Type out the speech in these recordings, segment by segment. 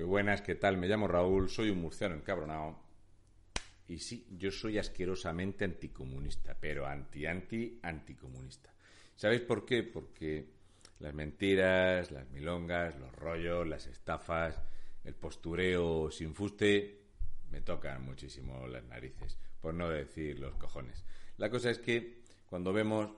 Muy buenas, ¿qué tal? Me llamo Raúl, soy un murciano encabronado. Y sí, yo soy asquerosamente anticomunista, pero anti-anti-anticomunista. ¿Sabéis por qué? Porque las mentiras, las milongas, los rollos, las estafas, el postureo sin fuste, me tocan muchísimo las narices, por no decir los cojones. La cosa es que cuando vemos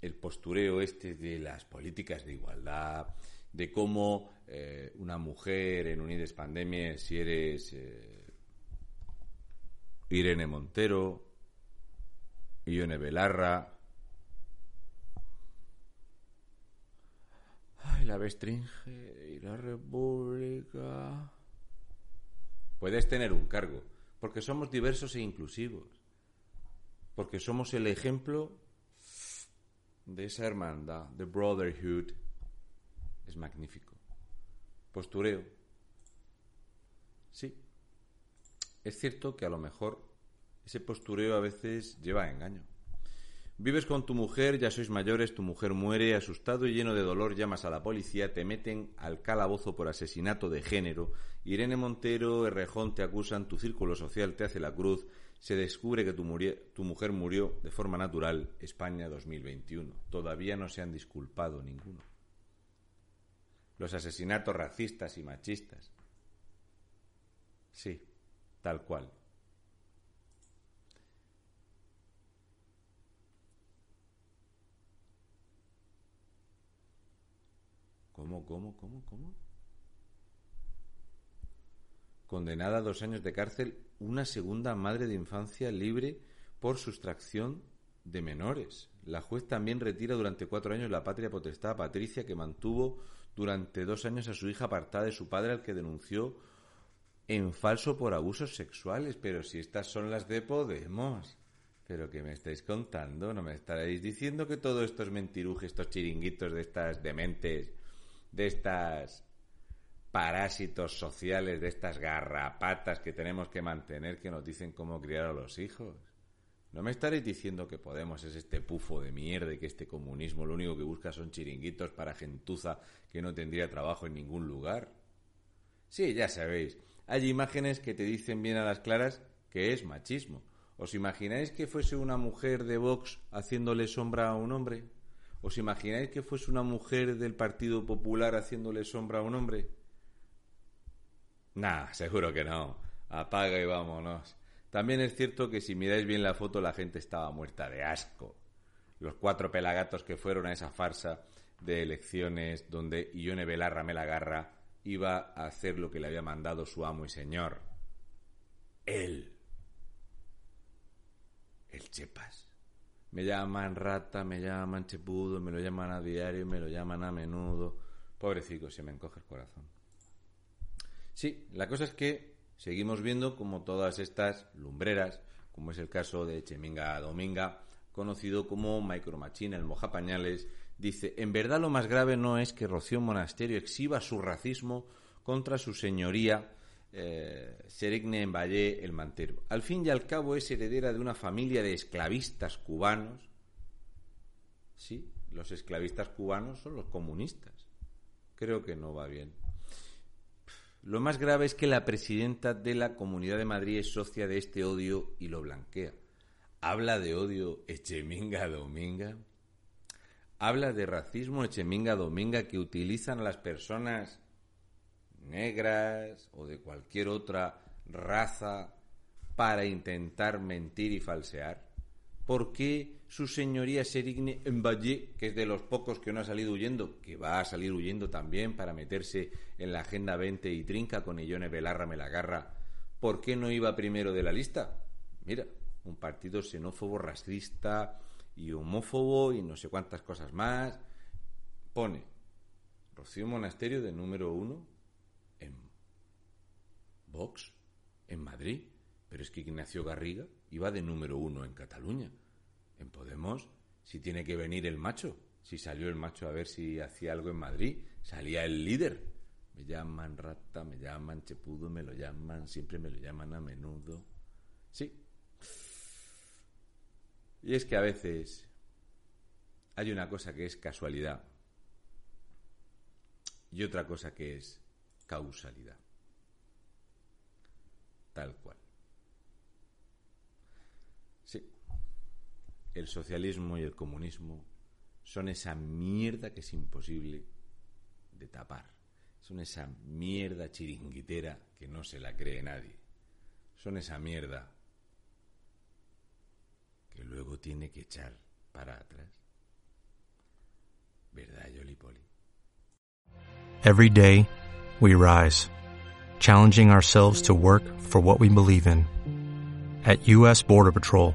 el postureo este de las políticas de igualdad, de cómo eh, una mujer en Unides Pandemia, si eres eh, Irene Montero, Ione Belarra, ay, la Bestringe y la República. Puedes tener un cargo, porque somos diversos e inclusivos, porque somos el ejemplo de esa hermandad, de brotherhood, es magnífico. Postureo. Sí. Es cierto que a lo mejor ese postureo a veces lleva a engaño. Vives con tu mujer, ya sois mayores, tu mujer muere, asustado y lleno de dolor llamas a la policía, te meten al calabozo por asesinato de género, Irene Montero, Errejón te acusan, tu círculo social te hace la cruz, se descubre que tu, tu mujer murió de forma natural, España 2021. Todavía no se han disculpado ninguno los asesinatos racistas y machistas. Sí, tal cual. ¿Cómo, cómo, cómo, cómo? Condenada a dos años de cárcel, una segunda madre de infancia libre por sustracción de menores. La juez también retira durante cuatro años la patria potestad a Patricia, que mantuvo durante dos años a su hija apartada de su padre al que denunció en falso por abusos sexuales. Pero si estas son las de Podemos. Pero que me estáis contando, no me estaréis diciendo que todo esto es mentiruje, estos chiringuitos de estas dementes, de estas parásitos sociales, de estas garrapatas que tenemos que mantener que nos dicen cómo criar a los hijos. No me estaréis diciendo que Podemos es este pufo de mierda y que este comunismo lo único que busca son chiringuitos para gentuza que no tendría trabajo en ningún lugar. Sí, ya sabéis, hay imágenes que te dicen bien a las claras que es machismo. ¿Os imagináis que fuese una mujer de Vox haciéndole sombra a un hombre? ¿Os imagináis que fuese una mujer del Partido Popular haciéndole sombra a un hombre? Nah, seguro que no. Apaga y vámonos. También es cierto que si miráis bien la foto la gente estaba muerta de asco. Los cuatro pelagatos que fueron a esa farsa de elecciones donde Ione Belarra Melagarra iba a hacer lo que le había mandado su amo y señor. Él. El Chepas. Me llaman rata, me llaman chepudo, me lo llaman a diario, me lo llaman a menudo. Pobrecito, se me encoge el corazón. Sí, la cosa es que seguimos viendo como todas estas lumbreras, como es el caso de Cheminga Dominga, conocido como Micro Machine, el mojapañales, dice, en verdad lo más grave no es que Rocío Monasterio exhiba su racismo contra su señoría eh, Serigne en Valle el Mantero. Al fin y al cabo es heredera de una familia de esclavistas cubanos. Sí, los esclavistas cubanos son los comunistas. Creo que no va bien. Lo más grave es que la presidenta de la Comunidad de Madrid es socia de este odio y lo blanquea. Habla de odio Echeminga Dominga. Habla de racismo Echeminga Dominga que utilizan a las personas negras o de cualquier otra raza para intentar mentir y falsear. ¿Por qué su señoría Serigne Valle, que es de los pocos que no ha salido huyendo, que va a salir huyendo también para meterse en la Agenda 20 y trinca con Illone Belarra me la agarra, ¿por qué no iba primero de la lista? Mira, un partido xenófobo, racista y homófobo y no sé cuántas cosas más. Pone Rocío Monasterio de número uno Vox, en Madrid. Pero es que Ignacio Garriga iba de número uno en Cataluña. En Podemos, si tiene que venir el macho, si salió el macho a ver si hacía algo en Madrid, salía el líder. Me llaman rata, me llaman chepudo, me lo llaman, siempre me lo llaman a menudo. Sí. Y es que a veces hay una cosa que es casualidad y otra cosa que es causalidad. Tal cual. El socialismo y el comunismo son esa mierda que es imposible de tapar. Son esa mierda chiringuitera que no se la cree nadie. Son esa mierda que luego tiene que echar para atrás. ¿Verdad, Yoli Poli? Every day, we rise, challenging ourselves to work for what we believe in. At U.S. Border Patrol,